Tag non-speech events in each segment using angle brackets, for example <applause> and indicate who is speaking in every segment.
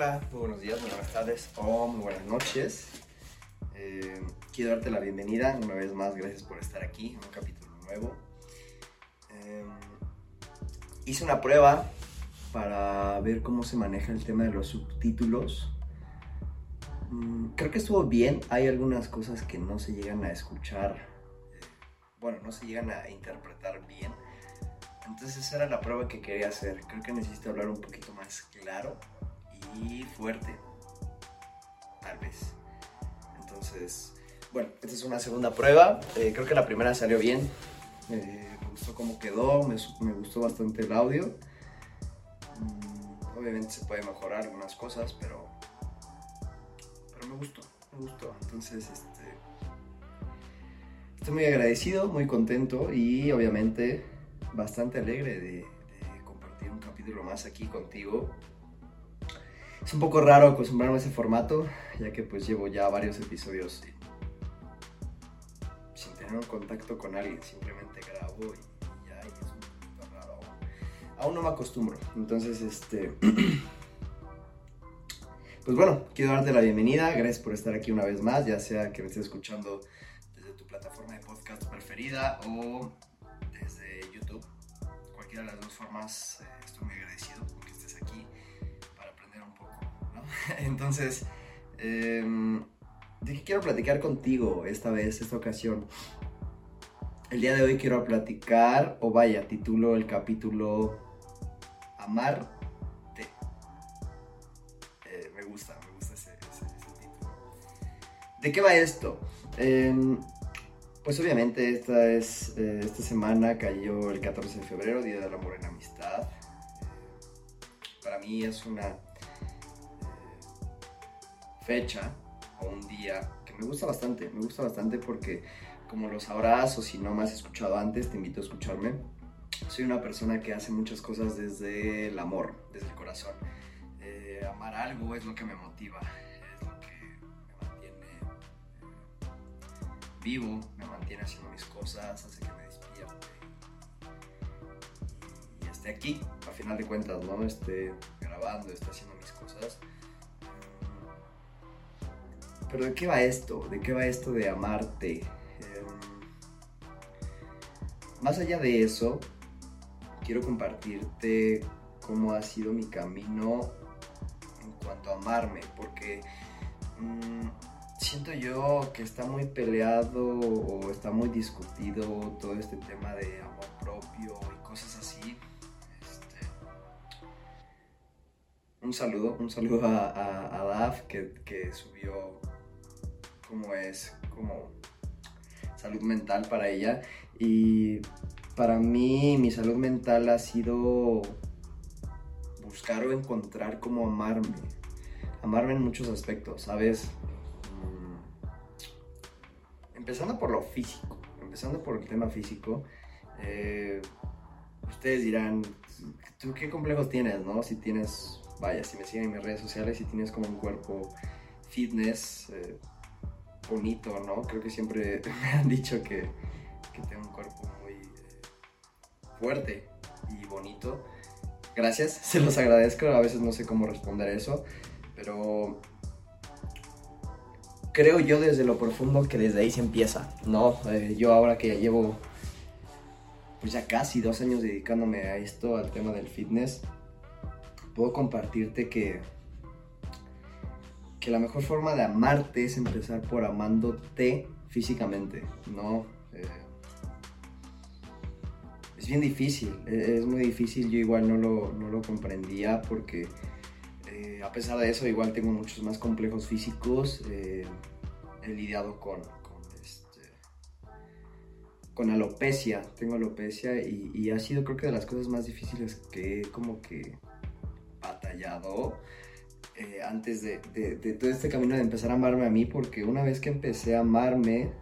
Speaker 1: Hola, muy buenos días, muy buenas tardes o muy buenas noches. Eh, quiero darte la bienvenida una vez más, gracias por estar aquí en un capítulo nuevo. Eh, hice una prueba para ver cómo se maneja el tema de los subtítulos. Mm, creo que estuvo bien, hay algunas cosas que no se llegan a escuchar, eh, bueno, no se llegan a interpretar bien. Entonces esa era la prueba que quería hacer. Creo que necesito hablar un poquito más claro y fuerte. Tal vez. Entonces, bueno, esta es una segunda prueba. Eh, creo que la primera salió bien. Eh, me gustó cómo quedó, me, gustó bastante el audio. Mm, obviamente se puede mejorar algunas cosas, pero, pero me gustó, me gustó. Entonces, este, estoy muy agradecido, muy contento y obviamente bastante alegre de compartir un capítulo más aquí contigo. Es un poco raro acostumbrarme a ese formato, ya que pues llevo ya varios episodios sin, tener un contacto con alguien, simplemente grabo y, ya, y es un poquito raro. Aún no me acostumbro, entonces este... <clears throat> Pues bueno, quiero darte la bienvenida, gracias por estar aquí una vez más, ya sea que me estés escuchando desde tu plataforma de podcast preferida o desde YouTube. Cualquiera de las dos formas, eh, estoy muy agradecido <laughs> Entonces, eh, ¿de qué quiero platicar contigo esta vez, esta ocasión? El día de hoy quiero platicar, o vaya, titulo el capítulo Amarte. Eh, me gusta, me gusta ese, título. ¿De qué va esto? Eh, pues obviamente esta, es, eh, esta semana cayó el 14 de febrero, Día del Amor en Amistad. Para mí es una fecha o un día que me gusta bastante, me gusta bastante porque como lo sabrás o si no me has escuchado antes, te invito a escucharme. Soy una persona que hace muchas cosas desde el amor, desde el corazón. Eh, amar algo es lo que me motiva, es lo que me mantiene eh, vivo, me mantiene haciendo mis cosas, hace que me despierte y, esté aquí, a final de cuentas, ¿no? Esté grabando, esté haciendo mis cosas. Pero ¿de qué va esto? ¿De qué va esto de amarte? Más allá de eso, quiero compartirte cómo ha sido mi camino en cuanto a amarme, porque mmm, siento yo que está muy peleado o está muy discutido todo este tema de amor propio y cosas así. Este, un saludo, un saludo a, a, Daf que subió cómo es, como salud mental para ella. Y para mí mi salud mental ha sido buscar o encontrar cómo amarme. Amarme en muchos aspectos, ¿sabes? Empezando por lo físico, empezando por el tema físico. Eh, ustedes dirán, ¿tú qué complejos tienes, no? Si tienes, vaya, si me siguen en mis redes sociales, si tienes como un cuerpo fitness, eh, bonito, ¿no? Creo que siempre <laughs> me han dicho que, que tengo un cuerpo muy eh, fuerte y bonito. Gracias, <laughs> se los agradezco. A veces no sé cómo responder eso, pero creo yo desde lo profundo que desde ahí se empieza, ¿no? Eh, yo ahora que ya llevo pues ya casi dos años dedicándome a esto, al tema del fitness, puedo compartirte que que la mejor forma de amarte es empezar por amándote físicamente, ¿no? Eh, es bien difícil, es muy difícil, yo igual no lo, no lo comprendía porque eh, a pesar de eso igual tengo muchos más complejos físicos, eh, he lidiado con, con, este, alopecia, tengo alopecia y, y, ha sido creo que de las cosas más difíciles que he como que batallado eh, antes de, todo este camino de empezar a amarme a mí, porque una vez que empecé a amarme, eh,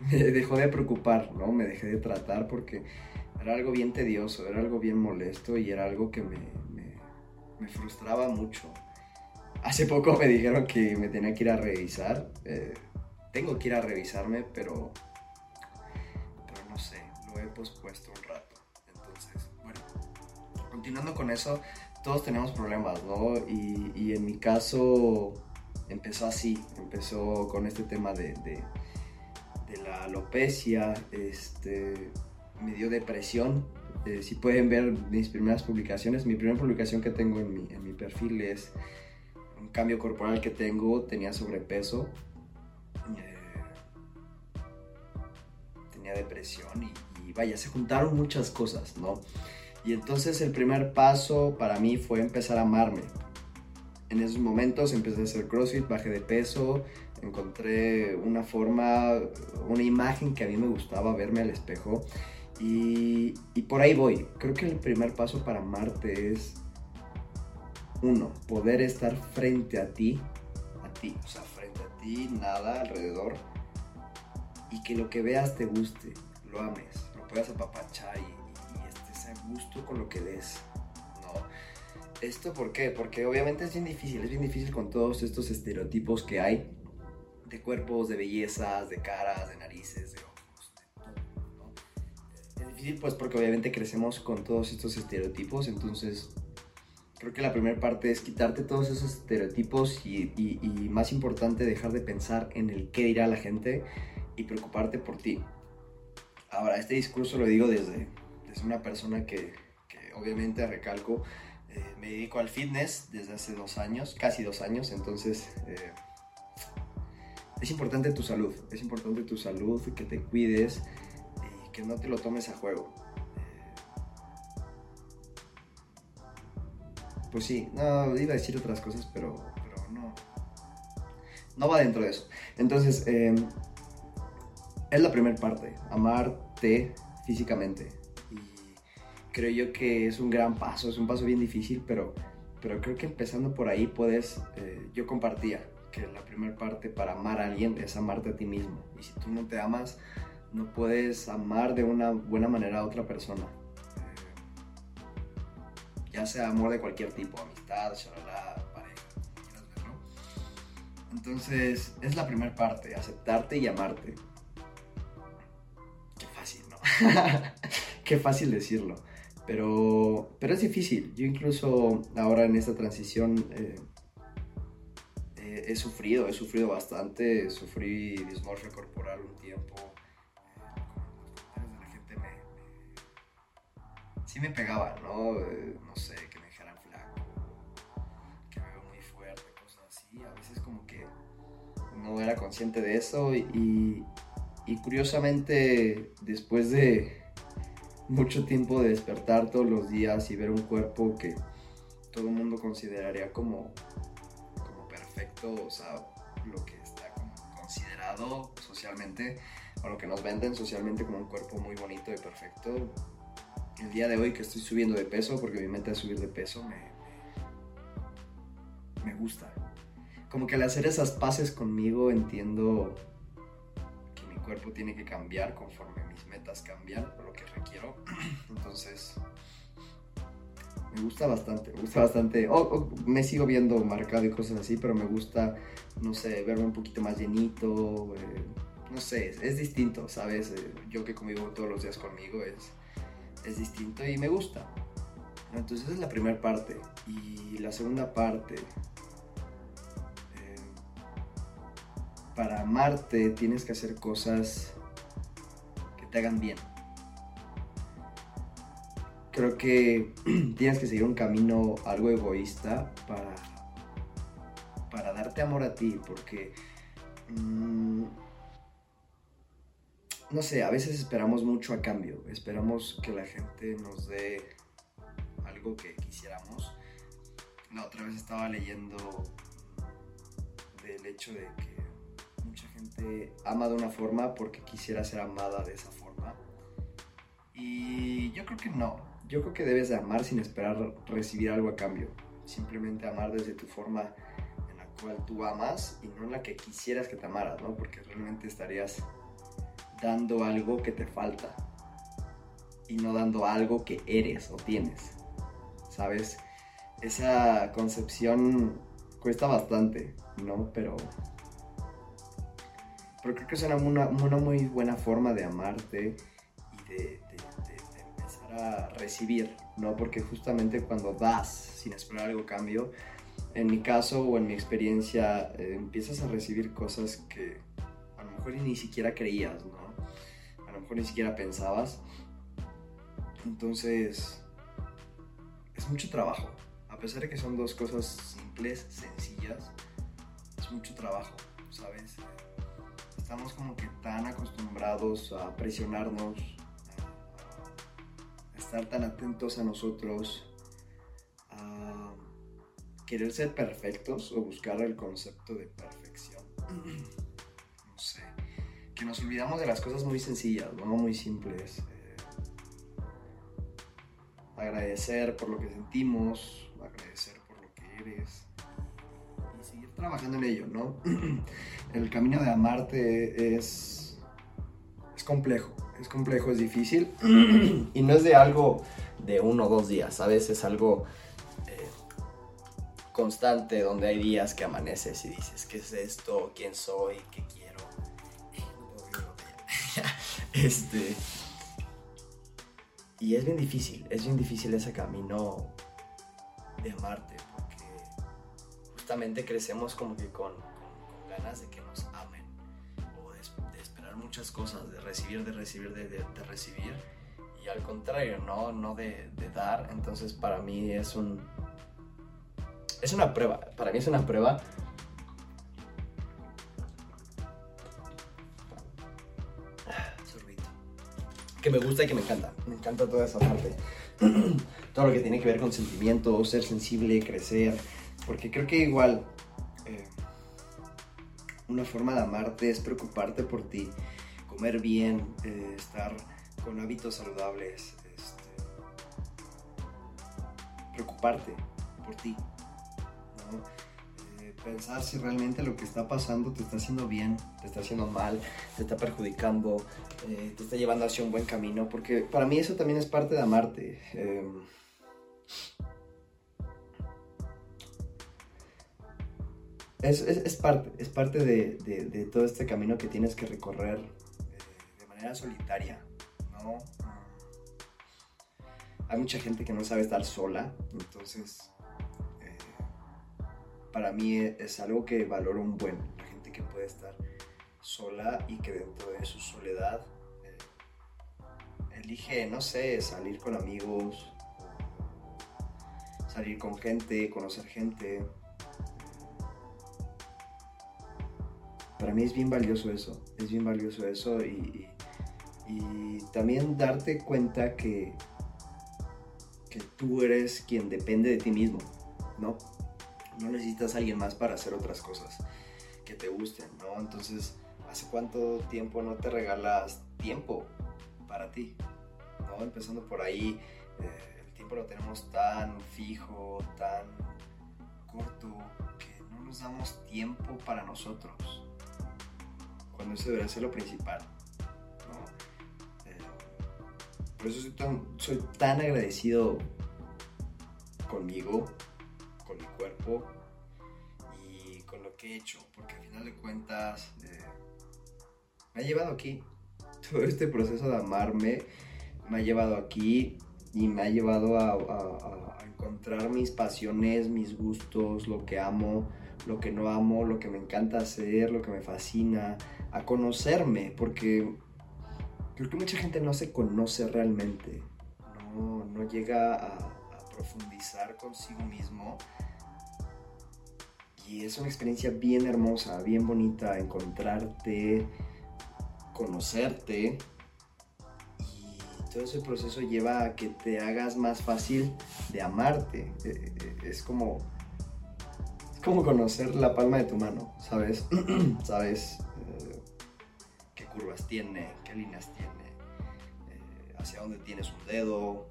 Speaker 1: <laughs> me dejó de preocupar, ¿no? Me dejé de tratar porque era algo bien tedioso, era algo bien molesto y era algo que me, frustraba mucho. Hace poco me dijeron que me tenía que ir a revisar. Eh, tengo que ir a revisarme, pero no sé, lo he pospuesto un rato. Entonces, bueno, continuando con eso, todos tenemos problemas, ¿no? Y, en mi caso empezó así, empezó con este tema de, la alopecia, este, me dio depresión. Eh, si pueden ver mis primeras publicaciones, mi primera publicación que tengo en mi, perfil es un cambio corporal que tengo, tenía sobrepeso, eh, tenía depresión y vaya, se juntaron muchas cosas, ¿no? Y entonces el primer paso para mí fue empezar a amarme. En esos momentos empecé a hacer CrossFit, bajé de peso, encontré una forma, una imagen que a mí me gustaba verme al espejo. Y, y por ahí voy. Creo que el primer paso para amarte es, uno, poder estar frente a ti, a ti, o sea, frente a ti, nada alrededor, y que lo que veas te guste, lo ames, lo puedas apapachar y gusto con lo que ves, ¿no? ¿Esto por qué? Porque obviamente es bien difícil, es bien difícil con todos estos estereotipos que hay de cuerpos, de bellezas, de caras, de narices, de ojos, de todo, ¿no? Es difícil pues porque obviamente crecemos con todos estos estereotipos, entonces creo que la primera parte es quitarte todos esos estereotipos y, y, más importante dejar de pensar en el qué dirá la gente y preocuparte por ti. Ahora, este discurso lo digo desde, es una persona que, obviamente recalco, eh, me dedico al fitness desde hace dos años, casi dos años, entonces eh, es importante tu salud, es importante tu salud, que te cuides y que no te lo tomes a juego. Eh, pues sí, no, iba a decir otras cosas, pero, pero no, no va dentro de eso. Entonces, es la primera parte, amarte físicamente creo yo que es un gran paso, es un paso bien difícil, pero, pero creo que empezando por ahí puedes, eh, yo compartía que la primera parte para amar a alguien es amarte a ti mismo. Y si tú no te amas, no puedes amar de una buena manera a otra persona. Eh, ya sea amor de cualquier tipo, amistad, shalala, pareja, Entonces, es la primera parte, aceptarte y amarte. Qué fácil, ¿no? <laughs> Qué fácil decirlo. Pero, pero es difícil. Yo incluso ahora en esta transición eh, eh, he sufrido, he sufrido bastante. Sufrí dismorfia corporal un tiempo. Eh, la gente sí me pegaba, ¿no? no sé, que me dijeran flaco, que me veo muy fuerte, cosas así. A veces como que no era consciente de eso y curiosamente después de mucho tiempo de despertar todos los días y ver un cuerpo que todo el mundo consideraría como, como perfecto, o sea, lo que está considerado socialmente, o lo que nos venden socialmente como un cuerpo muy bonito y perfecto. El día de hoy que estoy subiendo de peso, porque mi meta es subir de peso, me, me gusta. Como que al hacer esas paces conmigo entiendo cuerpo tiene que cambiar conforme mis metas cambian, lo que requiero. <clears throat> Entonces, me gusta bastante, me gusta bastante. me sigo viendo marcado y cosas así, pero me gusta, no sé, verme un poquito más llenito. Eh, no sé, es, distinto, ¿sabes? Eh, yo que convivo todos los días conmigo es, es distinto y me gusta. Entonces, esa es la primera parte. Y la segunda parte, para amarte tienes que hacer cosas que te hagan bien creo que <clears throat> tienes que seguir un camino algo egoísta para, para darte amor a ti, porque, mm, no sé, a veces esperamos mucho a cambio, esperamos que la gente nos dé algo que quisiéramos. La otra vez estaba leyendo del hecho de que mucha gente ama de una forma porque quisiera ser amada de esa forma. Y yo creo que no, yo creo que debes de amar sin esperar recibir algo a cambio. Simplemente amar desde tu forma en la cual tú amas y no en la que quisieras que te amaras, ¿no? Porque realmente estarías dando algo que te falta y no dando algo que eres o tienes. ¿Sabes? Esa concepción cuesta bastante, ¿no? Pero, pero creo que es una, una, muy buena forma de amarte y de, empezar a recibir, ¿no? Porque justamente cuando das sin esperar algo cambio, en mi caso o en mi experiencia, eh, empiezas a recibir cosas que a lo mejor ni siquiera creías, ¿no? A lo mejor ni siquiera pensabas. Entonces, es mucho trabajo. A pesar de que son dos cosas simples, sencillas, es mucho trabajo, ¿sabes? Estamos como que tan acostumbrados a presionarnos, a estar tan atentos a nosotros, a querer ser perfectos o buscar el concepto de perfección. <clears throat> No sé. Que nos olvidamos de las cosas muy sencillas, no muy simples. Eh, agradecer por lo que sentimos, agradecer por lo que eres y seguir trabajando en ello, ¿no? <clears throat> El camino de amarte es, es complejo, es complejo, es difícil <clears throat> y no es de algo de uno o dos días, ¿sabes? Es algo constante donde hay días que amaneces y dices, ¿qué es esto? ¿Quién soy? ¿Qué quiero? <laughs> este... Y es bien difícil, es bien difícil ese camino de amarte, porque justamente crecemos como que con, de que nos amen, o de, esperar muchas cosas, de recibir, de recibir, de, de, recibir, y al contrario, no, no de, de dar. Entonces para mí es un, es una prueba. Para mí es una prueba. Que me gusta y que me encanta. Me encanta toda esa parte. <clears throat> Todo lo que tiene que ver con sentimientos, ser sensible, crecer. Porque creo que igual eh, una forma de amarte es preocuparte por ti, comer bien, eh, estar con hábitos saludables, este, preocuparte por ti, eh, pensar si realmente lo que está pasando te está haciendo bien, te está haciendo mal, te está perjudicando, eh, te está llevando hacia un buen camino, porque para mí eso también es parte de amarte. Em, es, parte, es parte de, todo este camino que tienes que recorrer eh, de manera solitaria, ¿no? Hay mucha gente que no sabe estar sola, entonces para mí es algo que valoro un buen. La gente que puede estar sola y que dentro de su soledad eh, elige, no sé, salir con amigos, salir con gente, conocer gente. Para mí es bien valioso eso, es bien valioso eso y, y también darte cuenta que, que tú eres quien depende de ti mismo, ¿no? no necesitas a alguien más para hacer otras cosas que te gusten, ¿no? Entonces, ¿hace cuánto tiempo no te regalas tiempo para ti? ¿No? Empezando por ahí, eh, el tiempo lo tenemos tan fijo, tan corto, que no nos damos tiempo para nosotros, cuando eso debería ser lo principal. Eh, por eso soy tan, soy tan agradecido conmigo, con mi cuerpo y con lo que he hecho, porque al final de cuentas eh, me ha llevado aquí. <laughs> Todo este proceso de amarme me ha llevado aquí y me ha llevado a, encontrar mis pasiones, mis gustos, lo que amo, lo que no amo, lo que me encanta hacer, lo que me fascina, a conocerme, porque creo que mucha gente no se conoce realmente, no, no llega a, profundizar consigo mismo. Y es una experiencia bien hermosa, bien bonita, encontrarte, conocerte. Y todo ese proceso lleva a que te hagas más fácil de amarte. Eh, eh, es como, es como conocer la palma de tu mano, ¿sabes? <clears throat> ¿Sabes tiene, qué líneas tiene, hacia dónde tienes un dedo,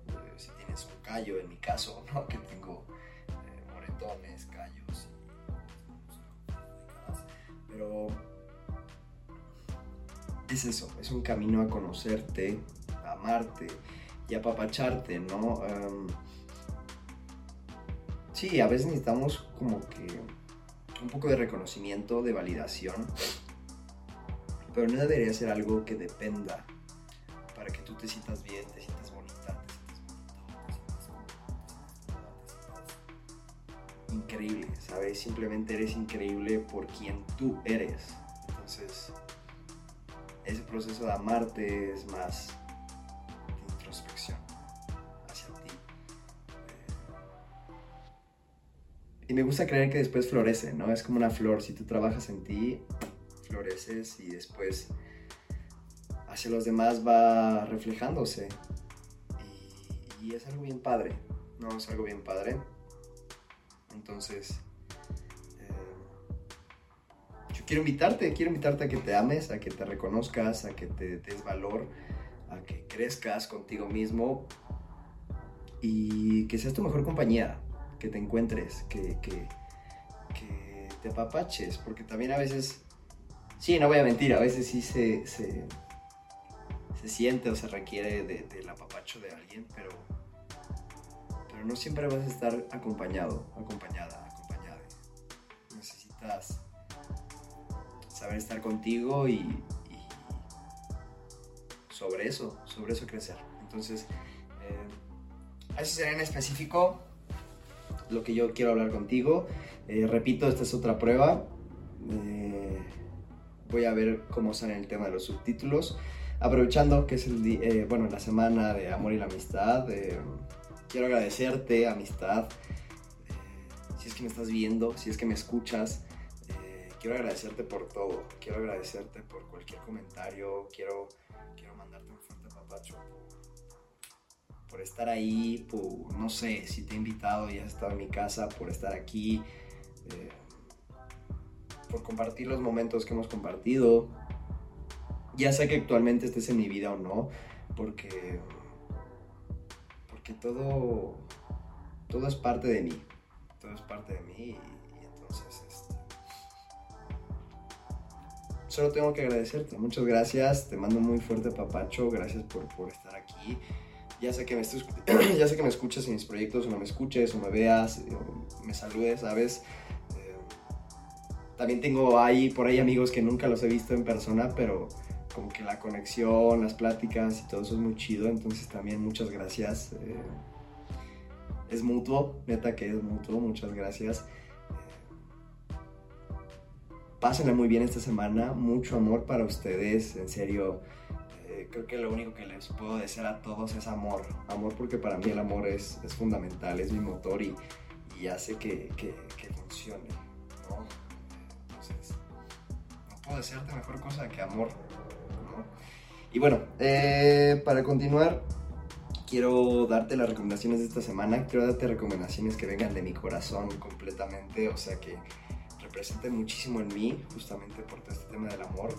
Speaker 1: es un callo, en mi caso, <laughs> que tengo eh, moretones, callos Pero es eso, es un camino a conocerte, a amarte y a apapacharte, ¿no? sí, a veces necesitamos como que un poco de reconocimiento, de validación, pero no debería ser algo que dependa para que tú te sientas bien, te sientas bonita, te sientas bonito, te sientas, bonita, te sientas increíble, ¿sabes? Simplemente eres increíble por quien tú eres. Entonces, ese proceso de amarte es más de introspección hacia ti. Eh, y me gusta creer que después florece, ¿no? Es como una flor, si tú trabajas en ti, y después hacia los demás va reflejándose. Y, es algo bien padre, ¿no? Es algo bien padre. Entonces, eh, yo quiero invitarte, quiero invitarte a que te ames, a que te reconozcas, a que te des valor, a que crezcas contigo mismo y que seas tu mejor compañía, que te encuentres, que, que, que te apapaches, porque también a veces, sí, no voy a mentir, a veces sí se, se, se siente o se requiere del apapacho de alguien, pero, pero no siempre vas a estar acompañado, acompañada, acompañada. Necesitas saber estar contigo y, sobre eso, sobre eso crecer. Entonces, eh, eso sería en específico lo que yo quiero hablar contigo. Eh, repito, esta es otra prueba. Eh, voy a ver cómo sale el tema de los subtítulos. Aprovechando que es el eh, bueno, la semana de amor y la amistad, quiero agradecerte, amistad. si es que me estás viendo, si es que me escuchas, quiero agradecerte por todo. Quiero agradecerte por cualquier comentario. Quiero, quiero mandarte un fuerte papacho por estar ahí, por, no sé, si te he invitado y has estado en mi casa, por estar aquí, eh, por compartir los momentos que hemos compartido. Ya sé que actualmente estés en mi vida o no, porque, porque todo, todo es parte de mí, todo es parte de mí y, entonces este, solo tengo que agradecerte. Muchas gracias, te mando muy fuerte papacho, gracias por, por estar aquí ya sé que me, <clears throat> ya sé que me escuches en mis proyectos, o no me escuches, o me veas, o me saludes, ¿sabes? Eh, también tengo ahí, por ahí amigos que nunca los he visto en persona, pero como que la conexión, las pláticas y todo eso es muy chido, entonces también muchas gracias. Eh, es mutuo, neta que es mutuo, muchas gracias. Eh, pásenla muy bien esta semana, mucho amor para ustedes, en serio creo que lo único que les puedo decir a todos es amor. Amor porque para mí el amor es, es fundamental, es mi motor y, y hace que, que, funcione. Puedo decirte mejor cosa que amor. Y bueno, eh, para continuar, quiero darte las recomendaciones de esta semana. Quiero darte recomendaciones que vengan de mi corazón completamente, o sea que representen muchísimo en mí, justamente por todo este tema del amor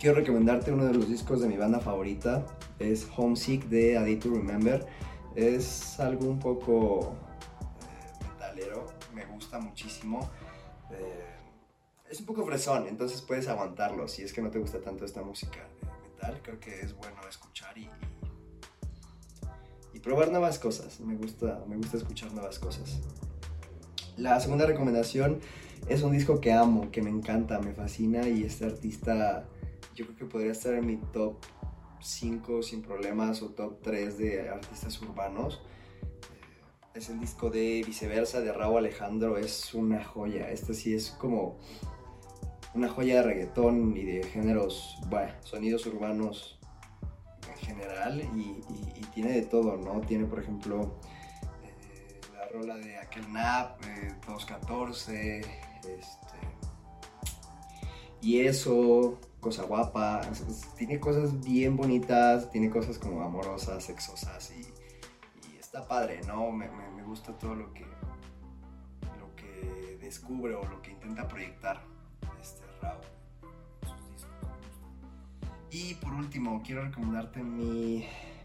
Speaker 1: quiero recomendarte uno de los discos de mi banda favorita. Es Homesick de A Day to Remember. Es algo un poco eh, metalero, me gusta muchísimo. Eh, es un poco fresón, entonces puedes aguantarlo. Si es que no te gusta tanto esta música de metal, creo que es bueno escuchar y, y, probar nuevas cosas. Me gusta, me gusta escuchar nuevas cosas. La segunda recomendación es un disco que amo, que me encanta, me fascina y este artista yo creo que podría estar en mi top 5 sin problemas o top 3 de artistas urbanos. Es el disco de Viceversa de Raúl Alejandro, es una joya. Este sí es como una joya de reggaetón y de géneros, bueno, sonidos urbanos en general y, tiene de todo, ¿no? Tiene, por ejemplo, eh, la rola de Aquel Nap, 214, eh, este, y eso, cosa guapa, tiene cosas bien bonitas, tiene cosas como amorosas, sexosas y, está padre, ¿no? Me, gusta todo lo que, lo que descubre o lo que intenta proyectar Y por último, quiero recomendarte mi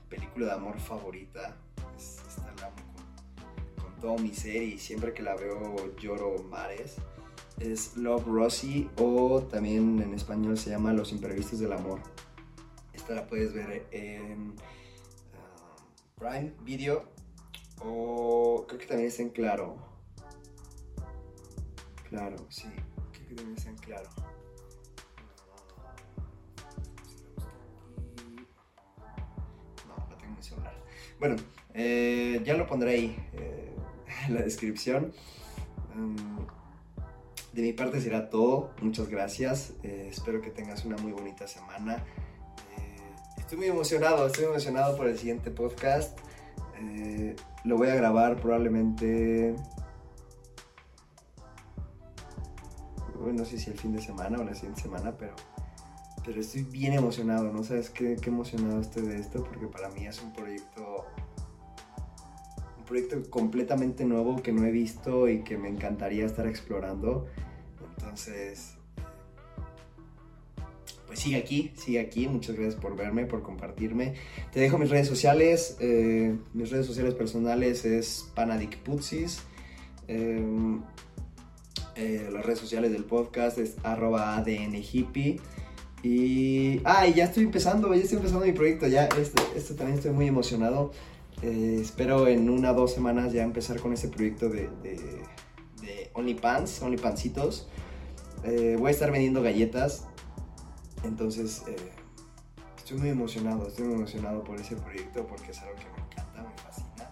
Speaker 1: película de amor favorita. Es, esta la con, con todo mi ser y siempre que la veo lloro mares es Love Rosie o también en español se llama Los Imprevistos del Amor. Esta la puedes ver en uh, Prime Video o creo que también está en Claro. Claro, sí, creo que también está en Claro. Bueno, eh, ya lo pondré ahí. Eh, en <laughs> la descripción. Em, de mi parte será todo. Muchas gracias. Eh, espero que tengas una muy bonita semana. Eh, estoy muy emocionado, estoy emocionado por el siguiente podcast. Eh, lo voy a grabar probablemente... No sé si el fin de semana o la siguiente semana, pero, pero estoy bien emocionado, ¿no? ¿Sabes qué, qué emocionado estoy de esto? Porque para mí es un proyecto proyecto completamente nuevo que no he visto y que me encantaría estar explorando. Entonces, pues sigue aquí, sigue aquí. Muchas gracias por verme, por compartirme. Te dejo mis redes sociales. Eh, mis redes sociales personales es Panadicputsis. Eh, eh, las redes sociales del podcast es arroba ADN hippie. Y, ah, y ya estoy empezando, ya estoy empezando mi proyecto, ya, este, este también estoy muy emocionado. Eh, espero en una o dos semanas ya empezar con ese proyecto de, de, de OnlyPants. Eh, voy a estar vendiendo galletas, entonces eh, estoy muy emocionado, estoy muy emocionado por ese proyecto porque es algo que me encanta, me fascina.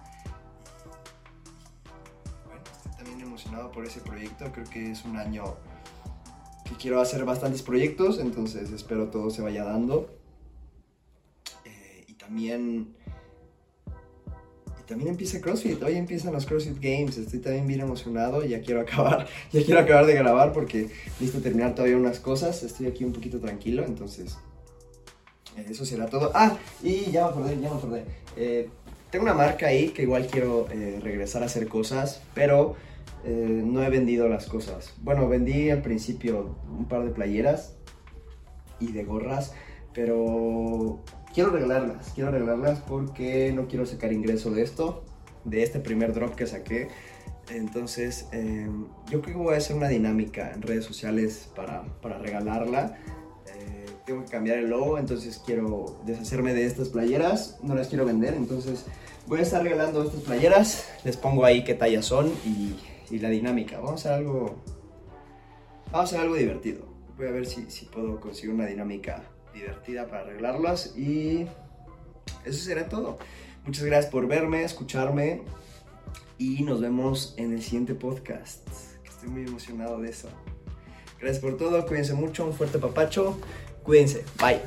Speaker 1: Bueno, estoy también emocionado por ese proyecto, creo que es un año que quiero hacer bastantes proyectos, entonces espero todo se vaya dando. y también también empieza CrossFit, hoy empiezan los CrossFit Games, estoy también bien emocionado, ya quiero <laughs> acabar, ya quiero acabar de grabar porque listo terminar todavía unas cosas, estoy aquí un poquito tranquilo, entonces eh, eso será todo. Ah, y ya me acordé, ya me acordé. Eh, tengo una marca ahí que igual quiero eh, regresar a hacer cosas, pero no he vendido las cosas. Bueno, vendí al principio un par de playeras y de gorras, pero quiero arreglarlas, quiero arreglarlas porque no quiero sacar ingreso de esto, de este primer drop que saqué. Entonces, em, yo creo que voy a hacer una dinámica en redes sociales para, para regalarla. Eh, tengo que cambiar el logo, entonces quiero deshacerme de estas playeras. No las quiero vender, entonces voy a estar regalando estas playeras. Les pongo ahí qué tallas son y, y la dinámica. Vamos a hacer algo, vamos a hacer algo divertido. Voy a ver si, si puedo conseguir una dinámica divertida para arreglarlas y eso será todo. Muchas gracias por verme, escucharme y nos vemos en el siguiente podcast. estoy muy emocionado de eso. Gracias por todo, cuídense mucho, un fuerte papacho, cuídense, bye.